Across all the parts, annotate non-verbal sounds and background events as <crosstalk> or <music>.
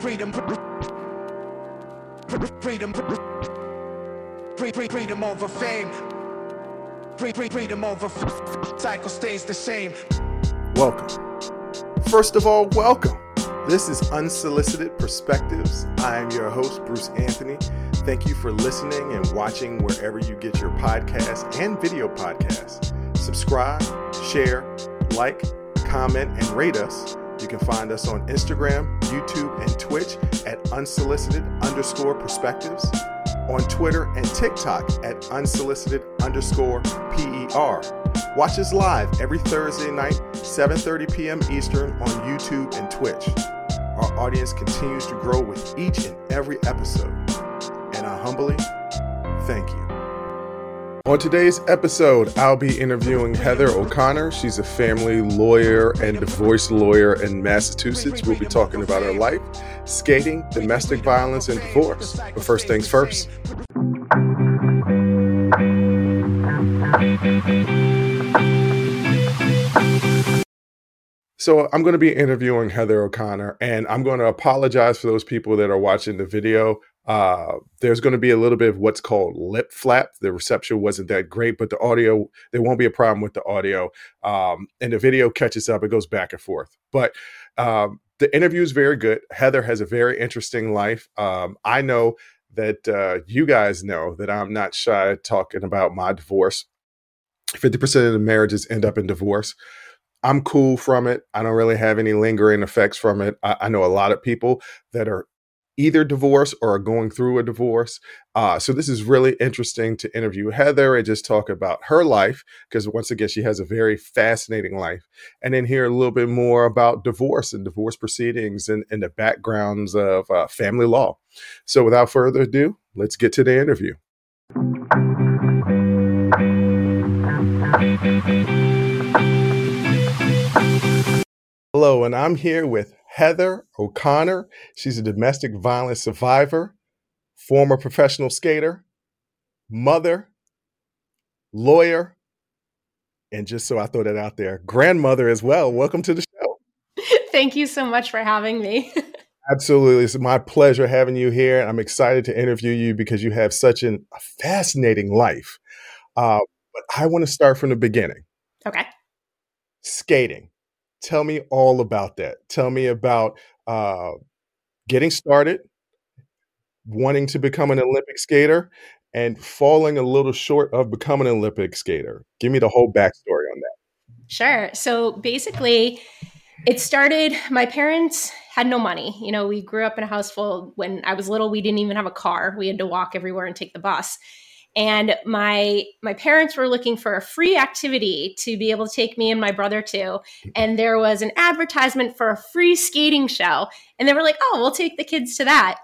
freedom, freedom, freedom over fame, free freedom over cycle stays the same. Welcome. First of all, welcome. This is Unsolicited Perspectives. I am your host, Bruce Anthony. Thank you for listening and watching wherever you get your podcasts and video podcasts. Subscribe, share, like, comment, and rate us. You can find us on Instagram, YouTube, and Twitch at unsolicited underscore perspectives, on Twitter and TikTok at unsolicited underscore PER. Watch us live every Thursday night, 7:30 p.m. Eastern on YouTube and Twitch. Our audience continues to grow with each and every episode, and I humbly thank you. On today's episode, I'll be interviewing Heather O'Connor. She's a family lawyer and divorce lawyer in Massachusetts. We'll be talking about her life, skating, domestic violence, and divorce. But first things first. So I'm going to be interviewing Heather O'Connor, and I'm going to apologize for those people that are watching the video. Uh, there's going to be a little bit of what's called lip flap. The reception wasn't that great, but the audio there won't be a problem with the audio. Um, and the video catches up; it goes back and forth. But um, the interview is very good. Heather has a very interesting life. Um, I know that uh, you guys know that I'm not shy talking about my divorce. Fifty percent of the marriages end up in divorce. I'm cool from it. I don't really have any lingering effects from it. I, I know a lot of people that are either divorce or are going through a divorce. Uh, so this is really interesting to interview Heather and just talk about her life because once again she has a very fascinating life, and then hear a little bit more about divorce and divorce proceedings and, and the backgrounds of uh, family law. So without further ado, let's get to the interview. Hello, and I'm here with Heather O'Connor. She's a domestic violence survivor, former professional skater, mother, lawyer, and just so I throw that out there, grandmother as well. Welcome to the show. <laughs> Thank you so much for having me. <laughs> Absolutely. It's my pleasure having you here. I'm excited to interview you because you have such an, a fascinating life. Uh, but I want to start from the beginning. Okay. Skating tell me all about that. Tell me about uh, getting started, wanting to become an Olympic skater, and falling a little short of becoming an Olympic skater. Give me the whole backstory on that. Sure. So basically, it started, my parents had no money. You know, we grew up in a house full when I was little, we didn't even have a car. We had to walk everywhere and take the bus and my my parents were looking for a free activity to be able to take me and my brother to. And there was an advertisement for a free skating show. And they were like oh we'll take the kids to that.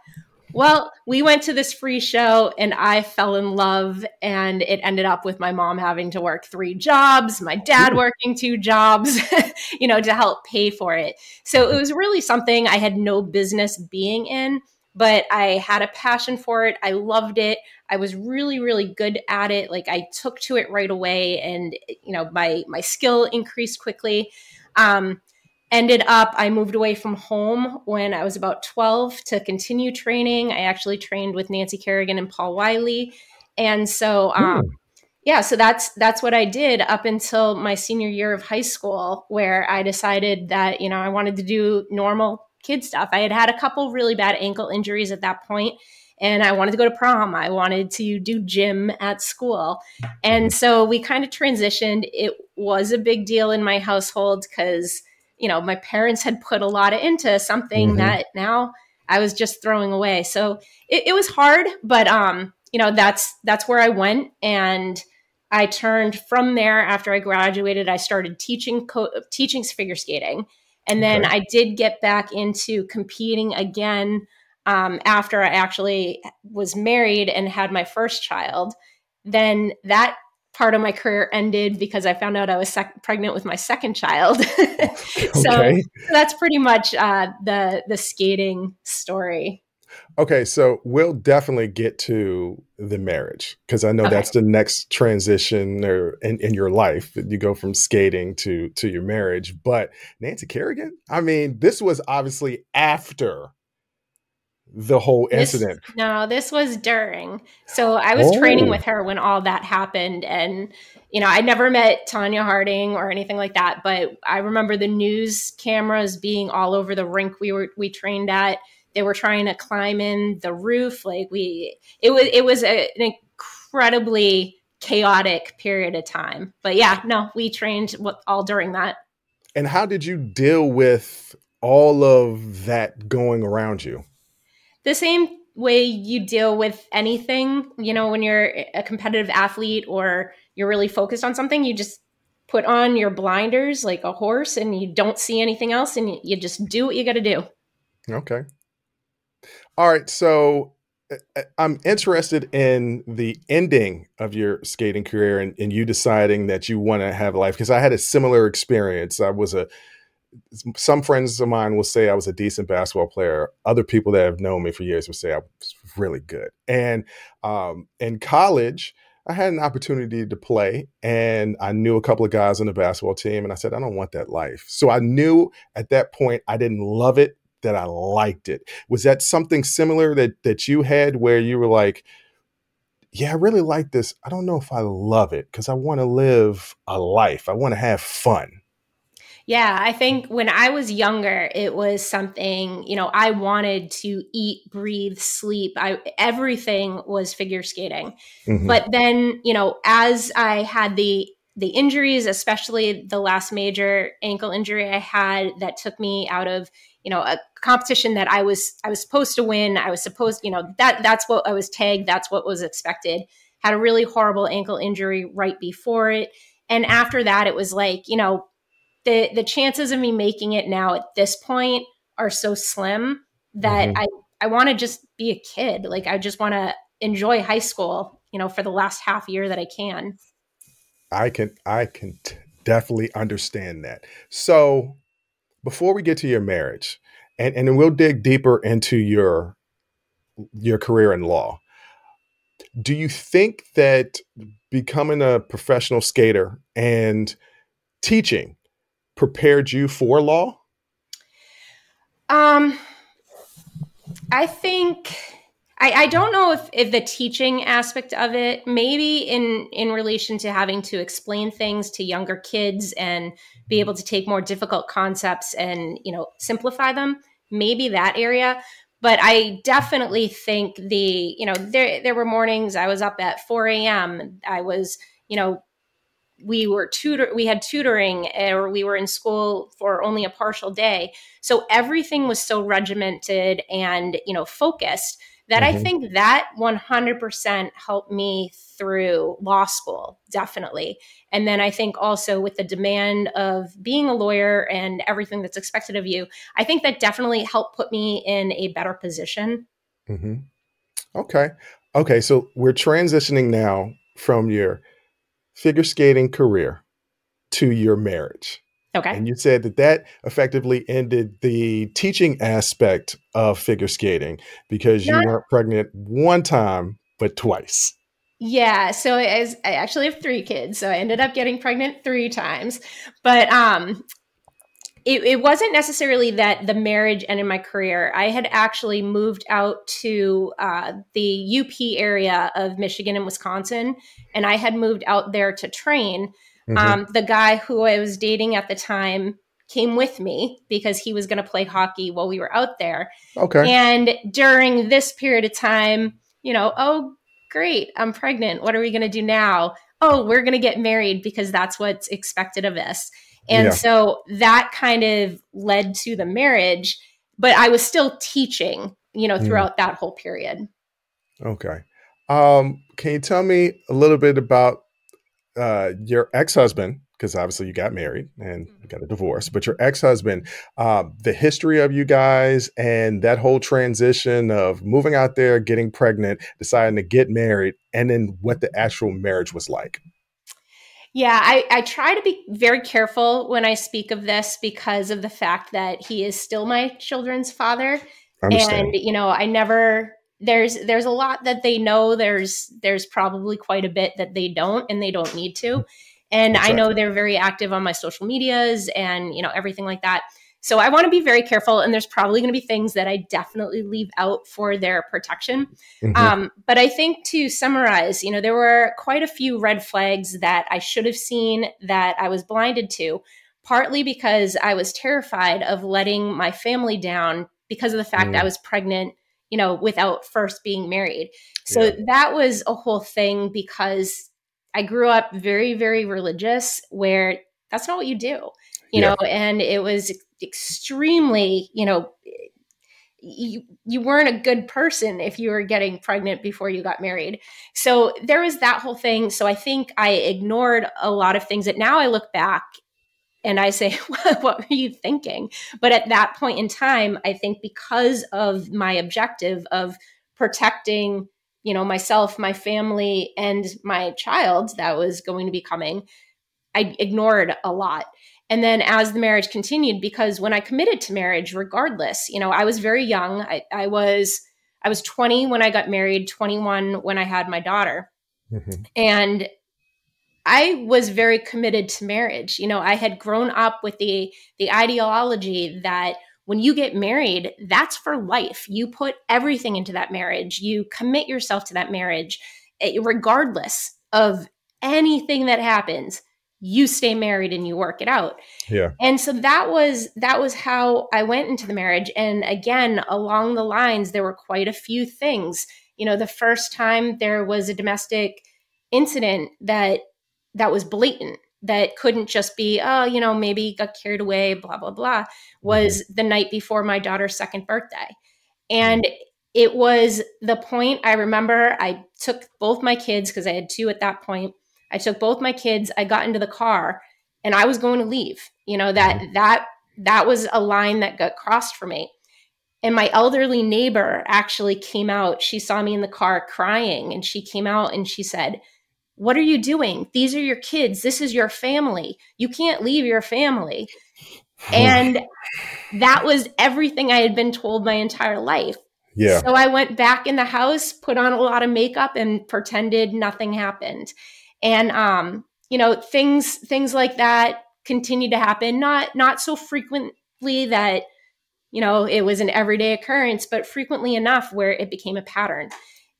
Well we went to this free show and i fell in love and it ended up with my mom having to work three jobs my dad working two jobs <laughs> you know to help pay for it. So it mm-hmm. was really something i had no business being in but I had a passion for it. I loved it. I was really, really good at it. Like I took to it right away, and you know, my my skill increased quickly. Um, ended up, I moved away from home when I was about 12 to continue training. I actually trained with Nancy Kerrigan and Paul Wylie, and so. Um, hmm. yeah, so that's that's what I did up until my senior year of high school, where I decided that you know I wanted to do normal kid stuff. I had had a couple really bad ankle injuries at that point, and I wanted to go to prom. I wanted to do gym at school. And so we kind of transitioned. It was a big deal in my household because, you know, my parents had put a lot into something mm-hmm. that now I was just throwing away. So it, it was hard, but um, you know, that's that's where I went and I turned from there after I graduated. I started teaching co- teaching figure skating and then okay. I did get back into competing again um, after I actually was married and had my first child. Then that part of my career ended because I found out I was sec- pregnant with my second child. <laughs> so okay. that's pretty much uh, the the skating story. Okay, so we'll definitely get to the marriage because I know okay. that's the next transition or in, in your life. You go from skating to to your marriage. But Nancy Kerrigan, I mean, this was obviously after the whole This- incident. no, this was during. So I was training Oh. with her when all that happened. And, you know, I never met Tonya Harding or anything like that, but I remember the news cameras being all over the rink we were we trained at. They were trying to climb in the roof. Like we it was it was a, an incredibly chaotic period of time. But yeah, no, we trained all during that. And how did you deal with all of that going around you? the same way you deal with anything, you know, when you're a competitive athlete or you're really focused on something, you just put on your blinders like a horse and you don't see anything else and you just do what you got to do. Okay. All right. So uh, I'm interested in the ending of your skating career and, and you deciding that you want to have a life because I had a similar experience. I was a some friends of mine will say I was a decent basketball player. Other people that have known me for years will say I was really good. And um, in college, I had an opportunity to play, and I knew a couple of guys on the basketball team, and I said, I don't want that life. So I knew at that point I didn't love it, that I liked it. Was that something similar that that you had where you were like, yeah, I really like this. I don't know if I love it because I want to live a life. I want to have fun. Yeah, I think when I was younger, it was something, you know, I wanted to eat, breathe, sleep. I everything was figure skating. Mhm. But then, you know, as I had the the injuries, especially the last major ankle injury I had that took me out of, you know, a competition that I was I was supposed to win. I was supposed, you know, that that's what I was tagged, that's what was expected. Had a really horrible ankle injury right before it. And after that it was like, you know, the the chances of me making it now at this point are so slim that Mhm. I I want to just be a kid. Like I just want to enjoy high school, you know, for the last half year that I can. I can I can t- definitely understand that. So before we get to your marriage, and and we'll dig deeper into your your career in law. Do you think that becoming a professional skater and teaching prepared you for law? Um, I think I, I don't know if, if the teaching aspect of it, maybe in in relation to having to explain things to younger kids and be able to take more difficult concepts and you know simplify them, maybe that area. But I definitely think the you know there there were mornings I was up at four a.m. I was you know we were tutor we had tutoring or we were in school for only a partial day so everything was so regimented and you know focused that i Mhm. think that 100% helped me through law school definitely and then i think also with the demand of being a lawyer and everything that's expected of you i think that definitely helped put me in a better position Mm-hmm. Okay. Okay. So we're transitioning now from your figure skating career to your marriage. Okay And you said that that effectively ended the teaching aspect of figure skating because you weren't pregnant one time, but twice. Yeah, so as I actually have three kids, so I ended up getting pregnant three times. But um it, it wasn't necessarily that the marriage ended my career. I had actually moved out to uh, the UP area of Michigan and Wisconsin, and I had moved out there to train. Mhm. Um, the guy who I was dating at the time came with me because he was going to play hockey while we were out there. okay. And during this period of time, you know, oh, great, I'm pregnant. What are we going to do now? Oh, we're going to get married because that's what's expected of us. And Yeah. so that kind of led to the marriage, but I was still teaching, you know, Mm. throughout that whole period. Okay. Um, can you tell me a little bit about uh, your ex husband? Because obviously you got married and you got a divorce, but your ex husband, um, the history of you guys and that whole transition of moving out there, getting pregnant, deciding to get married, and then what the actual marriage was like. Yeah, I, I try to be very careful when I speak of this because of the fact that he is still my children's father. And you know i never there's there's a lot that they know there's there's probably quite a bit that they don't and they don't need to and i know they're very active on my social medias and you know everything like that So I want to be very careful, and there's probably going to be things that I definitely leave out for their protection. Mm-hmm. Um, but I think to summarize, you know, there were quite a few red flags that I should have seen that I was blinded to, partly because I was terrified of letting my family down because of the fact mm. I was pregnant, you know, without first being married. So yeah. that was a whole thing because I grew up very, very religious where that's not what you do, you yeah. know, and it was extremely, you know, you you weren't a good person if you were getting pregnant before you got married. So there was that whole thing. So I think I ignored a lot of things that now I look back and I say, <laughs> what were you thinking? But at that point in time, I think because of my objective of protecting, you know, myself, my family, and my child that was going to be coming, I ignored a lot. And then as the marriage continued, because when I committed to marriage, regardless, you know, I was very young. I, I was I was 20 when I got married, 21 when I had my daughter. Mm-hmm. And I was very committed to marriage. You know, I had grown up with the the ideology that when you get married, that's for life. You put everything into that marriage. You commit yourself to that marriage eh, regardless of anything that happens you stay married and you work it out. Yeah. And so that was that was how I went into the marriage and again along the lines there were quite a few things. You know, the first time there was a domestic incident that that was blatant that couldn't just be oh, you know, maybe got carried away blah blah blah was mm-hmm. the night before my daughter's second birthday. And it was the point I remember I took both my kids because I had two at that point I took both my kids, I got into the car and I was going to leave. You know, that mm-hmm. that that was a line that got crossed for me. And my elderly neighbor actually came out. She saw me in the car crying and she came out and she said, What are you doing? These are your kids. This is your family. You can't leave your family. and that was everything I had been told my entire life. Yeah. So I went back in the house, put on a lot of makeup, and pretended nothing happened and um, you know things things like that continue to happen not not so frequently that you know it was an everyday occurrence but frequently enough where it became a pattern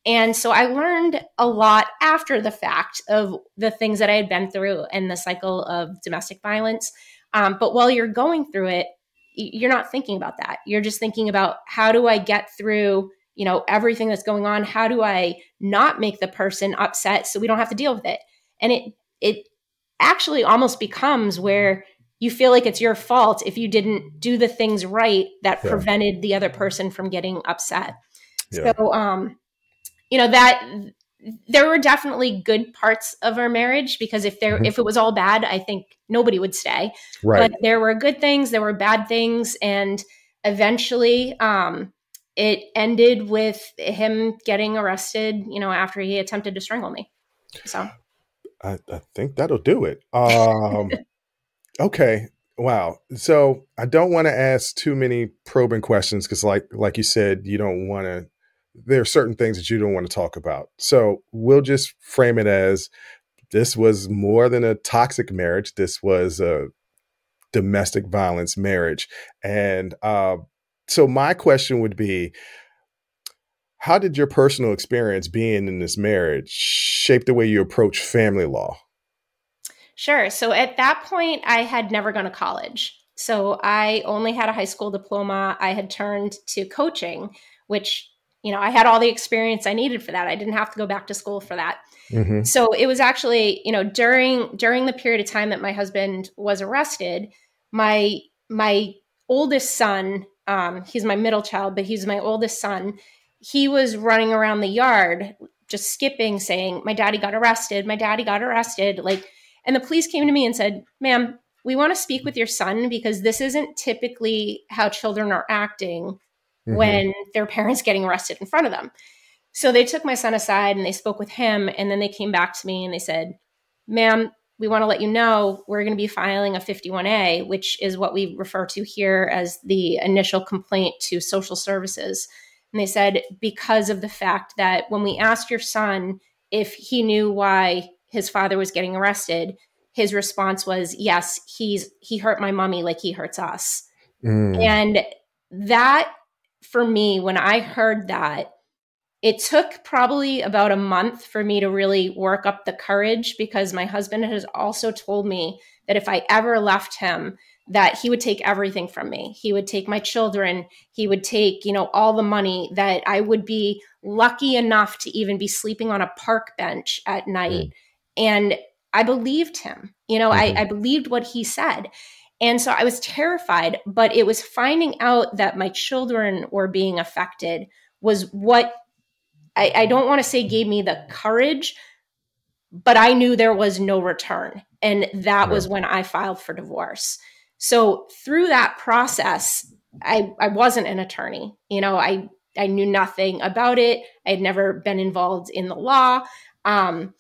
and so i learned a lot after the fact of the things that i had been through and the cycle of domestic violence. Um, but while you're going through it you're not thinking about that. You're just thinking about how do i get through you know everything that's going on? How do i not make the person upset so we don't have to deal with it? And it it actually almost becomes where you feel like it's your fault if you didn't do the things right that yeah. prevented the other person from getting upset. Yeah. so um you know that there were definitely good parts of our marriage because if there mm-hmm. if it was all bad i think nobody would stay right. but there were good things there were bad things and eventually um it ended with him getting arrested you know after he attempted to strangle me so I, I think that'll do it. Um, <laughs> okay. Wow. So I don't want to ask too many probing questions because, like, like you said, you don't want to. There are certain things that you don't want to talk about. So we'll just frame it as this was more than a toxic marriage. This was a domestic violence marriage, and uh, so my question would be, how did your personal experience being in this marriage shape the way you approach family law? Sure. So at that point, I had never gone to college. So I only had a high school diploma. I had turned to coaching, which, you know, I had all the experience I needed for that. I didn't have to go back to school for that. Mm-hmm. So it was actually, you know, during during the period of time that my husband was arrested, my my oldest son, um, he's my middle child, but he's my oldest son he was running around the yard just skipping saying my daddy got arrested my daddy got arrested like and the police came to me and said ma'am we want to speak with your son because this isn't typically how children are acting mm-hmm. when their parents getting arrested in front of them so they took my son aside and they spoke with him and then they came back to me and they said ma'am we want to let you know we're going to be filing a 51a which is what we refer to here as the initial complaint to social services and they said, because of the fact that when we asked your son if he knew why his father was getting arrested, his response was, yes, he's he hurt my mommy like he hurts us. Mm. And that for me, when I heard that, it took probably about a month for me to really work up the courage because my husband has also told me that if I ever left him, that he would take everything from me. He would take my children. He would take, you know, all the money that I would be lucky enough to even be sleeping on a park bench at night. Mm. And I believed him. You know, mm-hmm. I, I believed what he said. And so I was terrified, but it was finding out that my children were being affected was what I, I don't want to say gave me the courage, but I knew there was no return. And that right. was when I filed for divorce. So through that process, I, I wasn't an attorney. You know, I, I knew nothing about it. I had never been involved in the law. Um,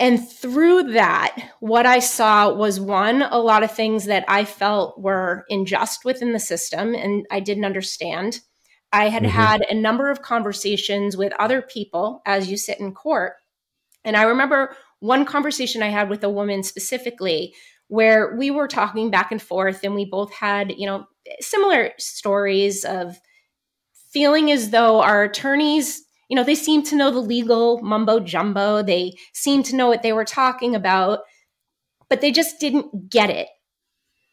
and through that, what I saw was one, a lot of things that I felt were unjust within the system and I didn't understand. I had mm-hmm. had a number of conversations with other people as you sit in court. And I remember one conversation I had with a woman specifically where we were talking back and forth and we both had, you know, similar stories of feeling as though our attorneys, you know, they seemed to know the legal mumbo jumbo. They seemed to know what they were talking about, but they just didn't get it.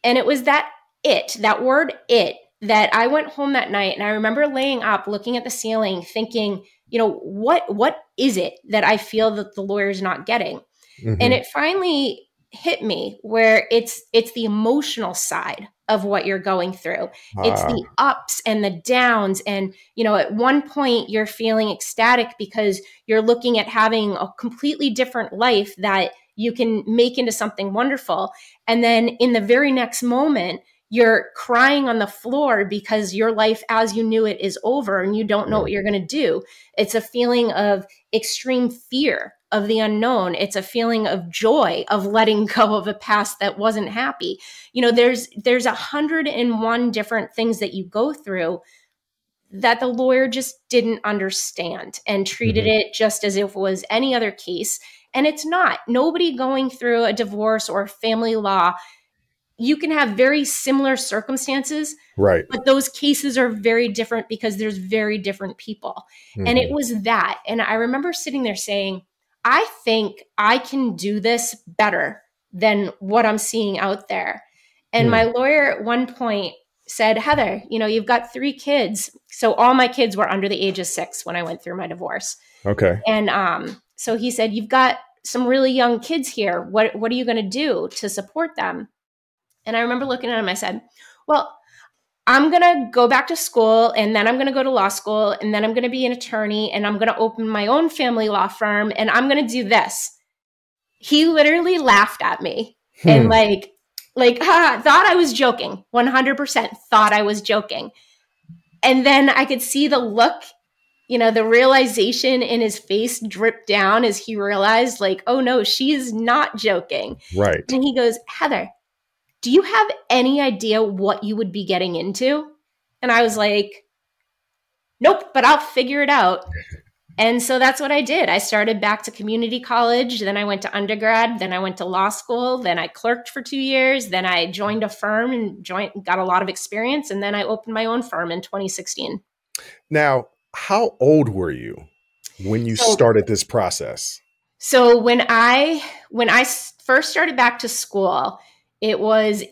And it was that it, that word it, that I went home that night and I remember laying up looking at the ceiling thinking, you know, what what is it that I feel that the lawyer's not getting? Mm-hmm. And it finally hit me where it's it's the emotional side of what you're going through. Ah. It's the ah. ups and the downs and you know at one point you're feeling ecstatic because you're looking at having a completely different life that you can make into something wonderful and then in the very next moment you're crying on the floor because your life as you knew it is over and you don't know what you're going to do. It's a feeling of extreme fear of the unknown. It's a feeling of joy of letting <laughs> go of a past that wasn't happy. You know, there's there's a hundred and one different things that you go through that the lawyer just didn't understand and treated mm-hmm. it just as if it was any other case. And it's not. Nobody going through a divorce or family law you can have very similar circumstances right but those cases are very different because there's very different people mm-hmm. and it mm-hmm. was that and i remember sitting there saying i think i can do this better than what i'm seeing out there. And mm. my lawyer at one point said heather you know you've got three kids. So all my kids were under the age of six when i went through my divorce. Okay. And um so he said you've got some really young kids here. What what are you going to do to support them? And I remember looking at him, I said, Well, I'm going to go back to school and then I'm going to go to law school and then I'm going to be an attorney and I'm going to open my own family law firm and I'm going to do this. He literally laughed at me hmm. and like, like, ha, thought I was joking, 100% thought I was joking. And then I could see the look, you know, the realization in his face drip down as he realized, like, oh no, she's not joking. Right. And he goes, Heather, do you have any idea what you would be getting into? And I was like, Nope, but I'll figure it out. And so that's what I did. I started back to community college, then I went to undergrad, then I went to law school, then I clerked for 2 years, then I joined a firm and joined got a lot of experience and then I opened my own firm in 2016. Now, how old were you when you so, started this process? So when I when I first started back to school, it was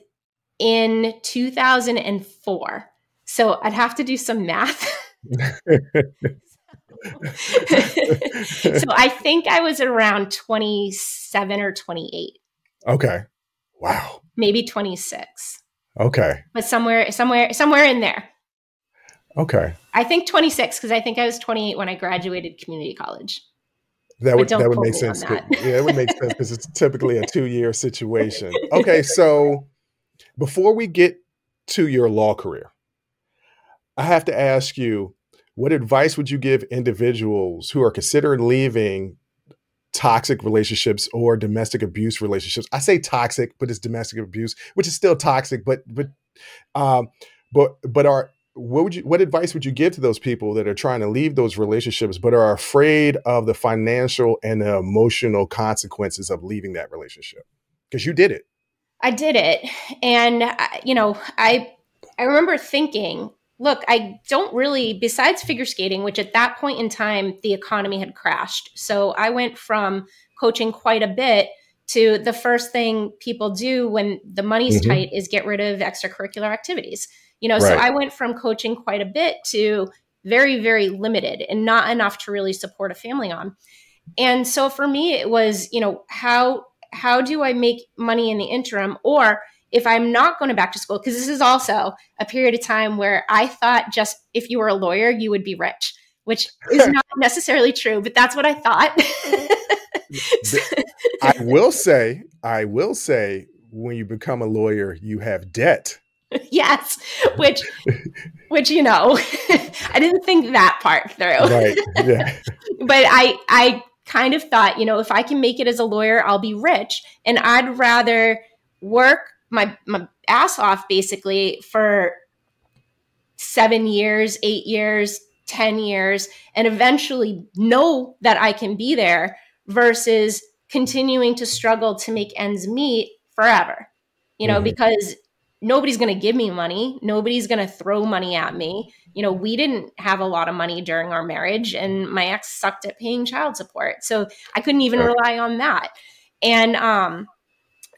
in 2004. So I'd have to do some math. <laughs> <laughs> so I think I was around 27 or 28. Okay. Wow. Maybe 26. Okay. But somewhere somewhere somewhere in there. Okay. I think 26 because I think I was 28 when I graduated community college. That would that would make sense. That. Yeah, it would make sense because it's typically a two year situation. <laughs> Okay, so before we get to your law career, I have to ask you, what advice would you give individuals who are considering leaving toxic relationships or domestic abuse relationships? I say toxic, but it's domestic abuse, which is still toxic, but but um, but but are what would you what advice would you give to those people that are trying to leave those relationships but are afraid of the financial and the emotional consequences of leaving that relationship because you did it i did it and uh, you know i I remember thinking, look, I don't really, besides figure skating, which at that point in time, the economy had crashed. So I went from coaching quite a bit to the first thing people do when the money's mm-hmm. tight is get rid of extracurricular activities. You know, right. so I went from coaching quite a bit to very, very limited and not enough to really support a family on. And so for me, it was, you know, how how do I make money in the interim? Or if I'm not going back to school, because this is also a period of time where I thought just if you were a lawyer, you would be rich, which is not necessarily true, but that's what I thought. <laughs> I will say, I will say, when you become a lawyer, you have debt. <laughs> yes, which, which you know, <laughs> I didn't think that part through. Right. Yeah. <laughs> but I, I kind of thought, you know, if I can make it as a lawyer, I'll be rich, and I'd rather work my my ass off basically for seven years, eight years, 10 years, and eventually know that I can be there versus continuing to struggle to make ends meet forever. You know, mm-hmm. because nobody's going to give me money. Nobody's going to throw money at me. You know, we didn't have a lot of money during our marriage, and my ex sucked at paying child support. So I couldn't even sure. rely on that. And um,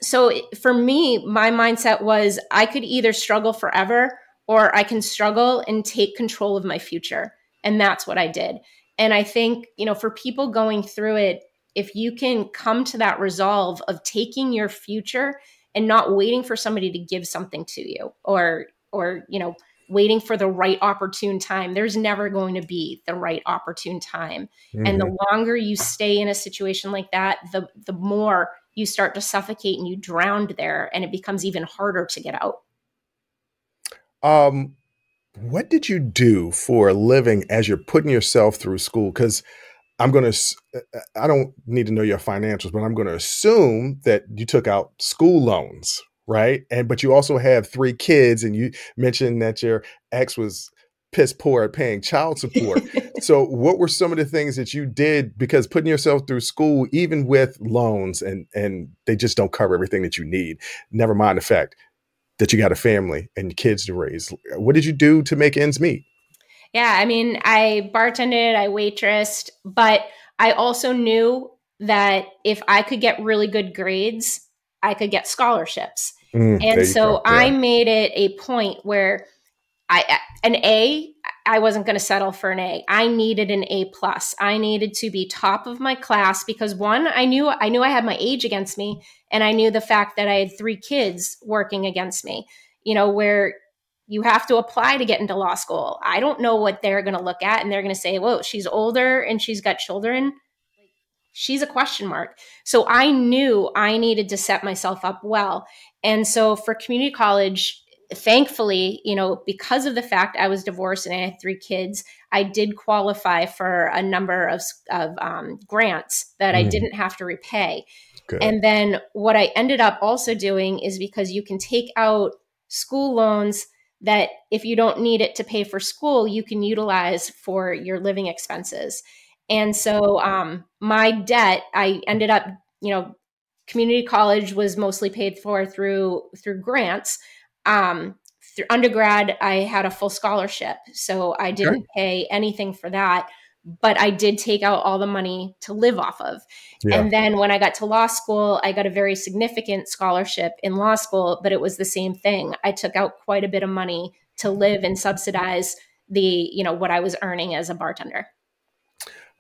so for me, my mindset was I could either struggle forever or I can struggle and take control of my future. And that's what I did. And I think, you know, for people going through it, if you can come to that resolve of taking your future and not waiting for somebody to give something to you or or you know waiting for the right opportune time there's never going to be the right opportune time mm-hmm. and the mm-hmm. longer you stay in a situation like that the the more you start to suffocate and you drowned there and it becomes even harder to get out um what did you do for a living as you're putting yourself through school because I'm going to, uh, uh, I don't need to know your financials, but I'm going to assume that you took out school loans, right? And, but you also have three kids, and you mentioned that your ex was piss poor at paying child support. <laughs> so, what were some of the things that you did? Because putting yourself through school, even with loans, and and they just don't cover everything that you need. Never mind the fact that you got a family and kids to raise. What did you do to make ends meet? Yeah, I mean, I bartended, I waitressed, but I also knew that if I could get really good grades, I could get scholarships. Mm, and so yeah. I made it a point where I an A, I wasn't going to settle for an A. I needed an A plus. I needed to be top of my class because one, I knew I knew I had my age against me, and I knew the fact that I had three kids working against me. You know, where you have to apply to get into law school. I don't know what they're going to look at and they're going to say, "Whoa, she's older and she's got children." She's a question mark. So I knew I needed to set myself up well. And so for community college, thankfully, you know, because of the fact I was divorced and I had three kids, I did qualify for a number of, of um, grants that mm. I didn't have to repay. Good. And then what I ended up also doing is because you can take out school loans that if you don't need it to pay for school, you can utilize for your living expenses. And so um, my debt, I ended up, you know, community college was mostly paid for through through grants. Um, through undergrad, I had a full scholarship, so I didn't okay. pay anything for that but I did take out all the money to live off of. Yeah. And then when I got to law school, I got a very significant scholarship in law school, but it was the same thing. I took out quite a bit of money to live and subsidize the, you know, what I was earning as a bartender.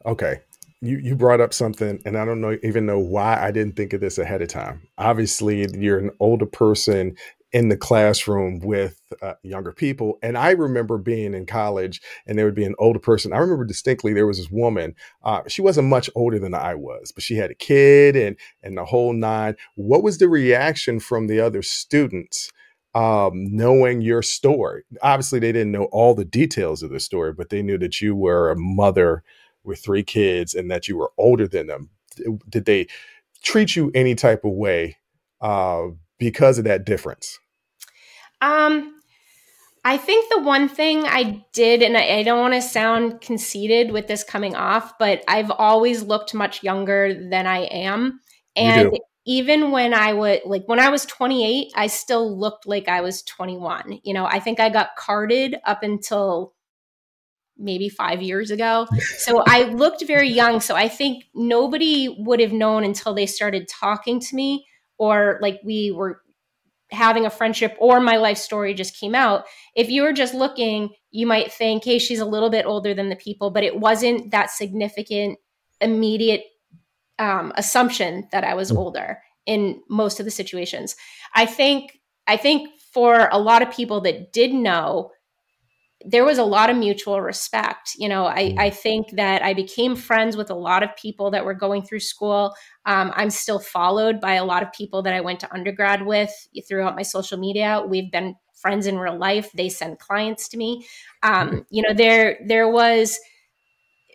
Okay. You you brought up something and I don't know even know why I didn't think of this ahead of time. Obviously, you're an older person in the classroom with uh, younger people. And I remember being in college and there would be an older person. I remember distinctly there was this woman. Uh, she wasn't much older than I was, but she had a kid and and the whole nine. What was the reaction from the other students? Um, knowing your story. Obviously, they didn't know all the details of the story, but they knew that you were a mother with three kids and that you were older than them. Did they treat you any type of way uh, because of that difference? Um, I think the one thing I did, and I, I don't want to sound conceited with this coming off, but I've always looked much younger than I am. And even when I would like when I was 28, I still looked like I was 21. You know, I think I got carded up until maybe five years ago. <laughs> So I looked very young. So I think nobody would have known until they started talking to me or like we were having a friendship or my life story just came out. If you were just looking, you might think, hey, she's a little bit older than the people, but it wasn't that significant, immediate um, assumption that I was hmm. older in most of the situations. I think I think for a lot of people that did know, there was a lot of mutual respect. You know, I, hmm. I think that I became friends with a lot of people that were going through school. Um, I'm still followed by a lot of people that I went to undergrad with throughout my social media. We've been friends in real life. They send clients to me. Um, hmm. you know, there there was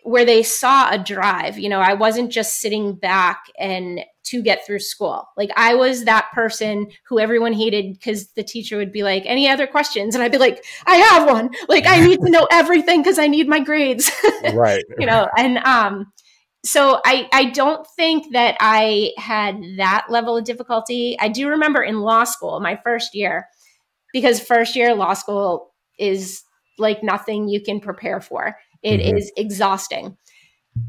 where they saw a drive. You know, I wasn't just sitting back and to get through school. Like I was that person who everyone hated because the teacher would be like, "Any other questions?" And I'd be like, "I have one. Like I need to know <laughs> everything because I need my grades." <laughs> right. you know, and um so I I don't think that I had that level of difficulty. I do remember in law school, my first year, because first year law school is like nothing you can prepare for. It mm-hmm. is exhausting.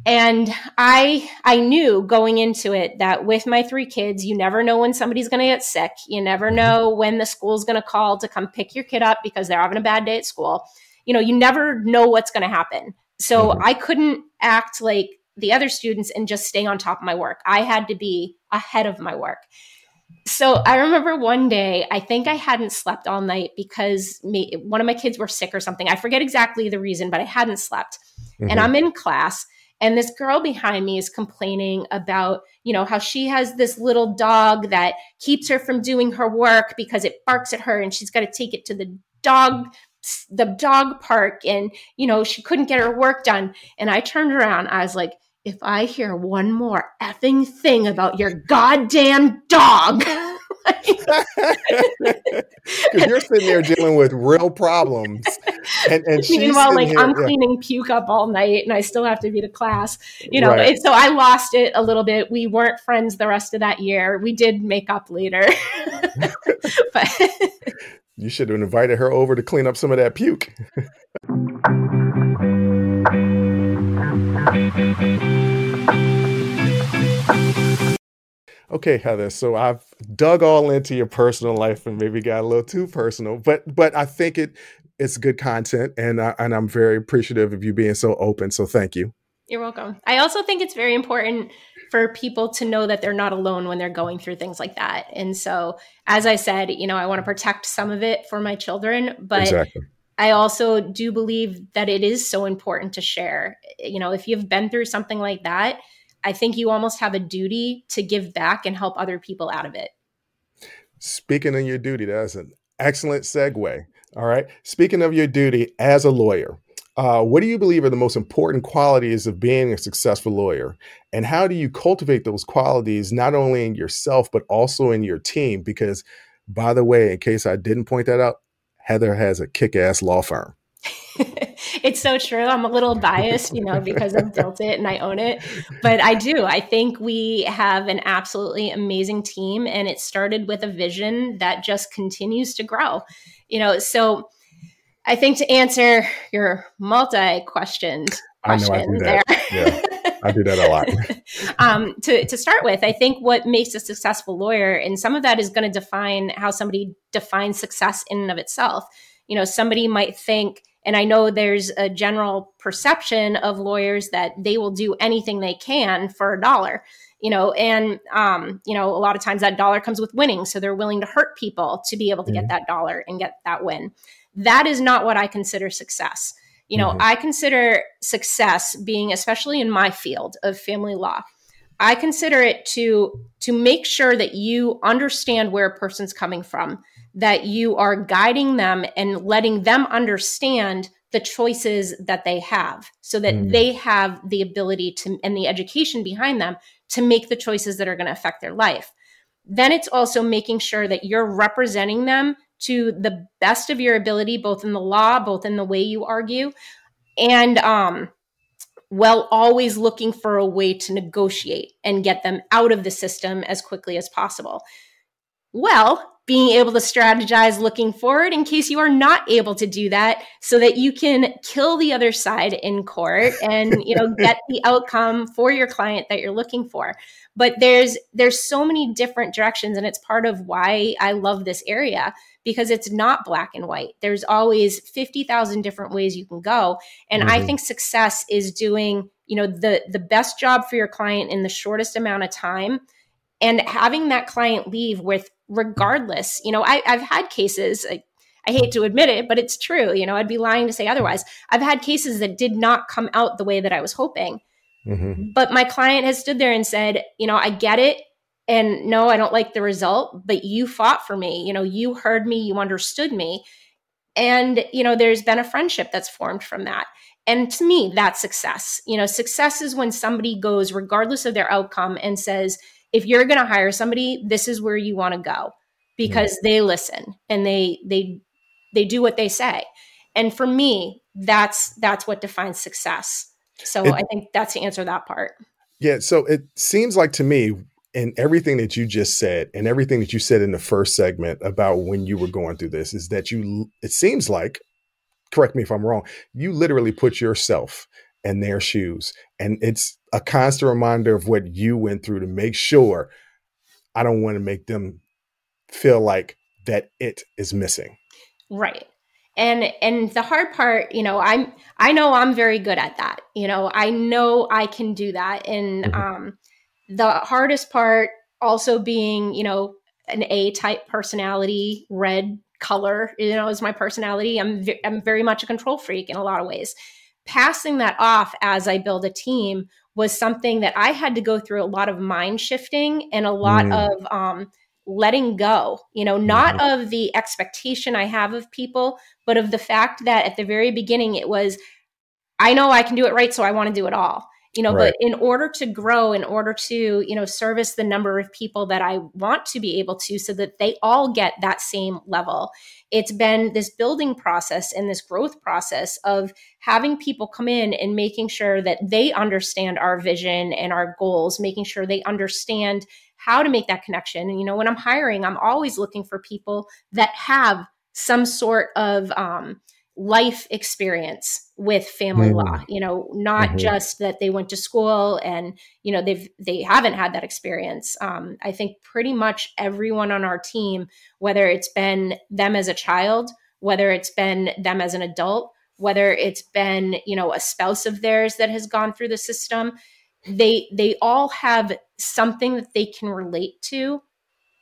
And I I knew going into it that with my three kids, you never know when somebody's going to get sick. You never mm-hmm. know when the school's going to call to come pick your kid up because they're having a bad day at school. You know, you never know what's going to happen. So mm-hmm. I couldn't act like the other students and just stay on top of my work. I had to be ahead of my work. So I remember one day, I think I hadn't slept all night because me, one of my kids were sick or something. I forget exactly the reason, but I hadn't slept. Mm-hmm. And I'm in class and this girl behind me is complaining about, you know, how she has this little dog that keeps her from doing her work because it barks at her and she's got to take it to the dog the dog park and you know she couldn't get her work done and i turned around i was like if I hear one more effing thing about your goddamn dog. <laughs> Because you're sitting there dealing with real problems. And, and meanwhile, like here, I'm yeah. cleaning puke up all night and I still have to be to class, you know. Right. so I lost it a little bit. We weren't friends the rest of that year. We did make up later. <laughs> <laughs> but you should have invited her over to clean up some of that puke. Okay, Heather. So I've dug all into your personal life and maybe got a little too personal, but but I think it it's good content, and I, and I'm very appreciative of you being so open. So thank you. You're welcome. I also think it's very important for people to know that they're not alone when they're going through things like that. And so, as I said, you know, I want to protect some of it for my children, but exactly. I also do believe that it is so important to share. You know, if you've been through something like that, I think you almost have a duty to give back and help other people out of it. Speaking of your duty, that's an excellent segue. All right. Speaking of your duty as a lawyer, uh, what do you believe are the most important qualities of being a successful lawyer? And how do you cultivate those qualities not only in yourself, but also in your team? Because, by the way, in case I didn't point that out, Heather has a kick ass law firm. <laughs> it's so true. I'm a little biased, you know, because I've built it and I own it. But I do. I think we have an absolutely amazing team. And it started with a vision that just continues to grow. You know, so I think to answer your multi questioned question there. Yeah. I do that a lot. <laughs> um, to, to start with, I think what makes a successful lawyer, and some of that is going to define how somebody defines success in and of itself. You know, somebody might think, and I know there's a general perception of lawyers that they will do anything they can for a dollar, you know, and, um, you know, a lot of times that dollar comes with winning. So they're willing to hurt people to be able to mm-hmm. get that dollar and get that win. That is not what I consider success. You know, mm-hmm. I consider success being, especially in my field of family law, I consider it to to make sure that you understand where a person's coming from, that you are guiding them and letting them understand the choices that they have so that mm. they have the ability to and the education behind them to make the choices that are going to affect their life. Then it's also making sure that you're representing them to the best of your ability, both in the law, both in the way you argue. And um, while always looking for a way to negotiate and get them out of the system as quickly as possible. Well, being able to strategize looking forward in case you are not able to do that so that you can kill the other side in court and <laughs> you know get the outcome for your client that you're looking for but there's there's so many different directions and it's part of why I love this area because it's not black and white. There's always 50,000 different ways you can go. And mm-hmm. I think success is doing you know the the best job for your client in the shortest amount of time. And having that client leave with regardless you know I, have had cases I, I hate to admit it but it's true you know i'd be lying to say otherwise. I've had cases that did not come out the way that i was hoping. Mm-hmm. but my client has stood there and said you know i get it and no i don't like the result but you fought for me you know you heard me you understood me and you know there's been a friendship that's formed from that and to me that's success you know success is when somebody goes regardless of their outcome and says if you're going to hire somebody, this is where you want to go mm-hmm. because they listen and they they they do what they say. And for me, that's that's what defines success. So it, I think that's to answer that part. Yeah, so it seems like to me in everything that you just said and everything that you said in the first segment about when you were going through this is that you it seems like correct me if I'm wrong, you literally put yourself in their shoes and it's a constant reminder of what you went through to make sure I don't want to make them feel like that it is missing. Right. And and the hard part, you know, I'm I know I'm very good at that. You know, I know I can do that. And mm-hmm. um the hardest part also being, you know, an A type personality, red color, you know, is my personality. I'm v- I'm very much a control freak in a lot of ways. Passing that off as I build a team was something that I had to go through a lot of mind shifting and a lot mm. of um, letting go, you know, not mm-hmm. of the expectation I have of people, but of the fact that at the very beginning it was, I know I can do it right, so I want to do it all you know right. but in order to grow in order to you know service the number of people that i want to be able to so that they all get that same level it's been this building process and this growth process of having people come in and making sure that they understand our vision and our goals making sure they understand how to make that connection and you know when i'm hiring i'm always looking for people that have some sort of um, life experience with family mm-hmm. law you know not mm-hmm. just that they went to school and you know they've they haven't had that experience um, i think pretty much everyone on our team whether it's been them as a child whether it's been them as an adult whether it's been you know a spouse of theirs that has gone through the system they they all have something that they can relate to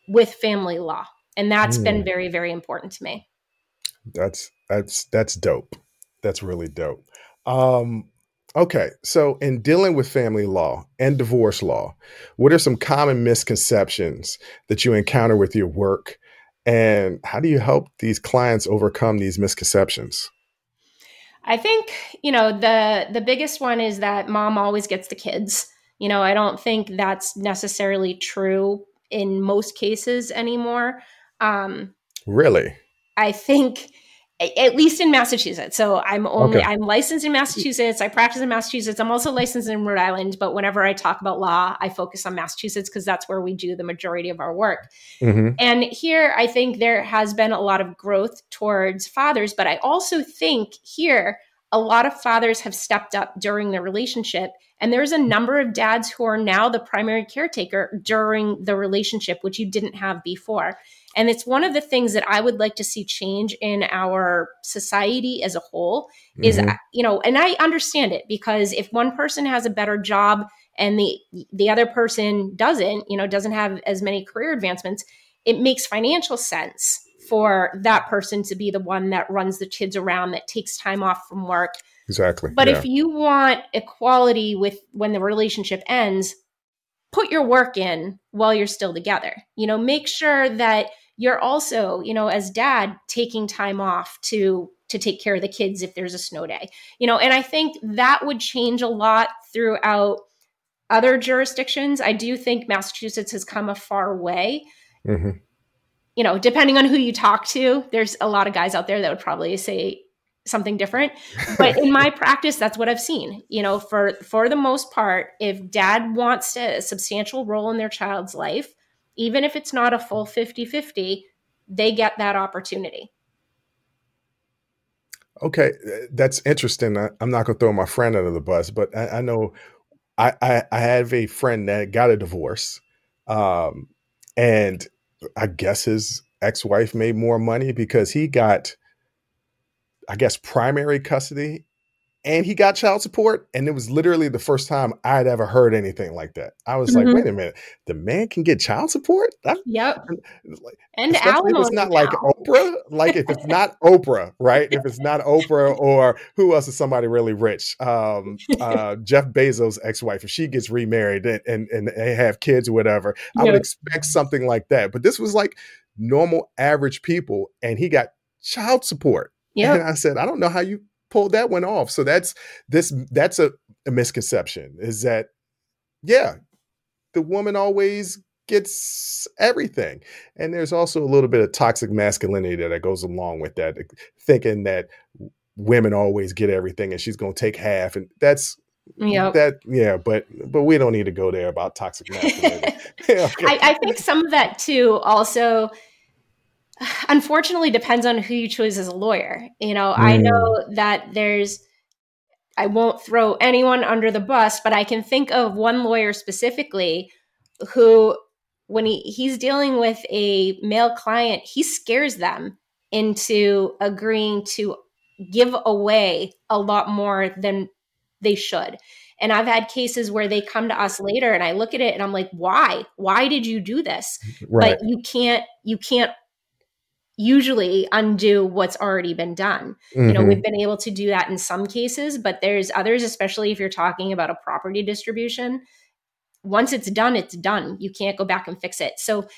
with family law and that's mm. been very very important to me that's that's that's dope. That's really dope. Um, okay, so in dealing with family law and divorce law, what are some common misconceptions that you encounter with your work, and how do you help these clients overcome these misconceptions? I think you know the the biggest one is that mom always gets the kids. You know, I don't think that's necessarily true in most cases anymore. Um, really? I think at least in Massachusetts. So I'm only okay. I'm licensed in Massachusetts. I practice in Massachusetts. I'm also licensed in Rhode Island, but whenever I talk about law, I focus on Massachusetts because that's where we do the majority of our work. Mm-hmm. And here I think there has been a lot of growth towards fathers, but I also think here a lot of fathers have stepped up during the relationship and there's a number of dads who are now the primary caretaker during the relationship which you didn't have before and it's one of the things that I would like to see change in our society as a whole is, mm-hmm. you know, and I understand it because if one person has a better job and the the other person doesn't, you know, doesn't have as many career advancements, it makes financial sense for that person to be the one that runs the kids around that takes time off from work. Exactly. But yeah. if you want equality with when the relationship ends, put your work in while you're still together. You know, make sure that you're also, you know, as dad taking time off to to take care of the kids if there's a snow day. You know, and I think that would change a lot throughout other jurisdictions. I do think Massachusetts has come a far way. Mm-hmm. You know, depending on who you talk to, there's a lot of guys out there that would probably say something different but in my <laughs> practice that's what i've seen you know for for the most part if dad wants a substantial role in their child's life even if it's not a full 50-50 they get that opportunity. Okay that's interesting. I, am not going to throw my friend under the bus but i, I know I, I, I have a friend that got a divorce um, and i guess his ex-wife made more money because he got I guess, primary custody and he got child support. And it was literally the first time I'd ever heard anything like that. I was mm-hmm. like, wait a minute, the man can get child support? That, yep. Like, and alimony. It's not now. like Oprah. Like if it's not Oprah, right? If it's not Oprah <laughs> or who else is somebody really rich? Um, <laughs> uh, Jeff Bezos' ex-wife, if she gets remarried and, and, and they have kids or whatever, I would expect something like that. But this was like normal average people and he got child support. Yeah. And I said, I don't know how you pulled that one off. So that's this that's a, a misconception is that yeah, the woman always gets everything. And there's also a little bit of toxic masculinity that goes along with that, thinking that women always get everything and she's going to take half. And that's yeah that yeah but but we don't need to go there about toxic <laughs> masculinity <laughs> okay. I, I think some of that too also unfortunately depends on who you choose as a lawyer. You know, mm. I know that there's I won't throw anyone under the bus, but I can think of one lawyer specifically who when he, he's dealing with a male client, he scares them into agreeing to give away a lot more than they should. And I've had cases where they come to us later and I look at it and I'm like, why? Why did you do this? Right. But you can't you can't usually undo what's already been done. Mm-hmm. You know, we've mm-hmm. been able to do that in some cases, but there's others, especially if you're talking about a property distribution. Once it's done, it's done. You can't go back and fix it. So,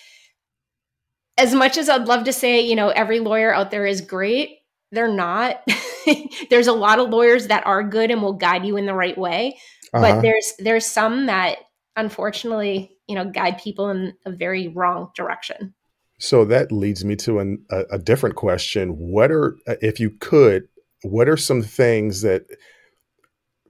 as much as I'd love to say, you know, every lawyer out there is great, they're not. <laughs> there's a lot of lawyers that are good and will guide you in the right way, uh-huh. but there's there's some that unfortunately, you know, guide people in a very wrong direction. So that leads me to an, a, a different question. What are, uh, if you could, what are some things that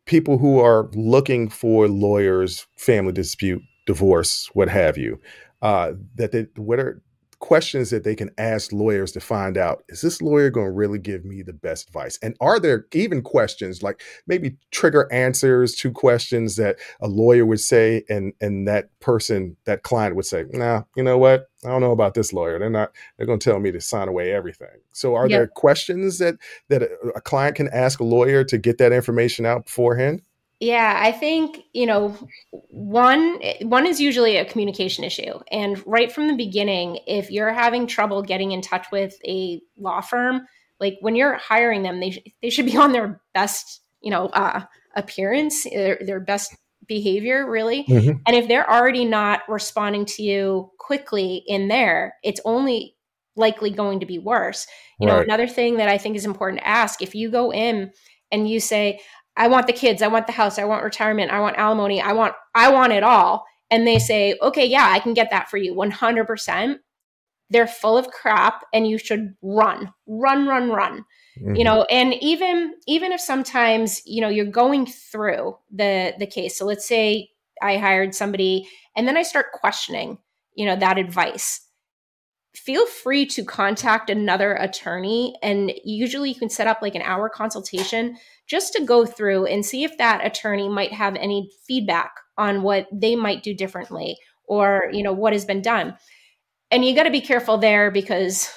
people who are looking for lawyers, family dispute, divorce, what have you, uh, that they, what are questions that they can ask lawyers to find out is this lawyer going to really give me the best advice? And are there even questions like maybe trigger answers to questions that a lawyer would say and and that person that client would say nah you know what? I don't know about this lawyer. They're not they're going to tell me to sign away everything. So are yep. there questions that that a, a client can ask a lawyer to get that information out beforehand yeah, I think, you know, one one is usually a communication issue. And right from the beginning, if you're having trouble getting in touch with a law firm, like when you're hiring them, they they should be <laughs> on their best, you know, uh, appearance, their, their best behavior, really. Mm-hmm. And if they're already not responding to you quickly in there, it's only likely going to be worse. You right. know, another thing that I think is important to ask if you go in and you say, I want the kids, I want the house, I want retirement, I want alimony, I want I want it all. And they say, "Okay, yeah, I can get that for you 100%." They're full of crap and you should run. Run, run, run. Mm-hmm. You know, and even even if sometimes, you know, you're going through the the case. So let's say I hired somebody and then I start questioning, you know, that advice feel free to contact another attorney and usually you can set up like an hour consultation just to go through and see if that attorney might have any feedback on what they might do differently or you know what has been done. And you got to be careful there because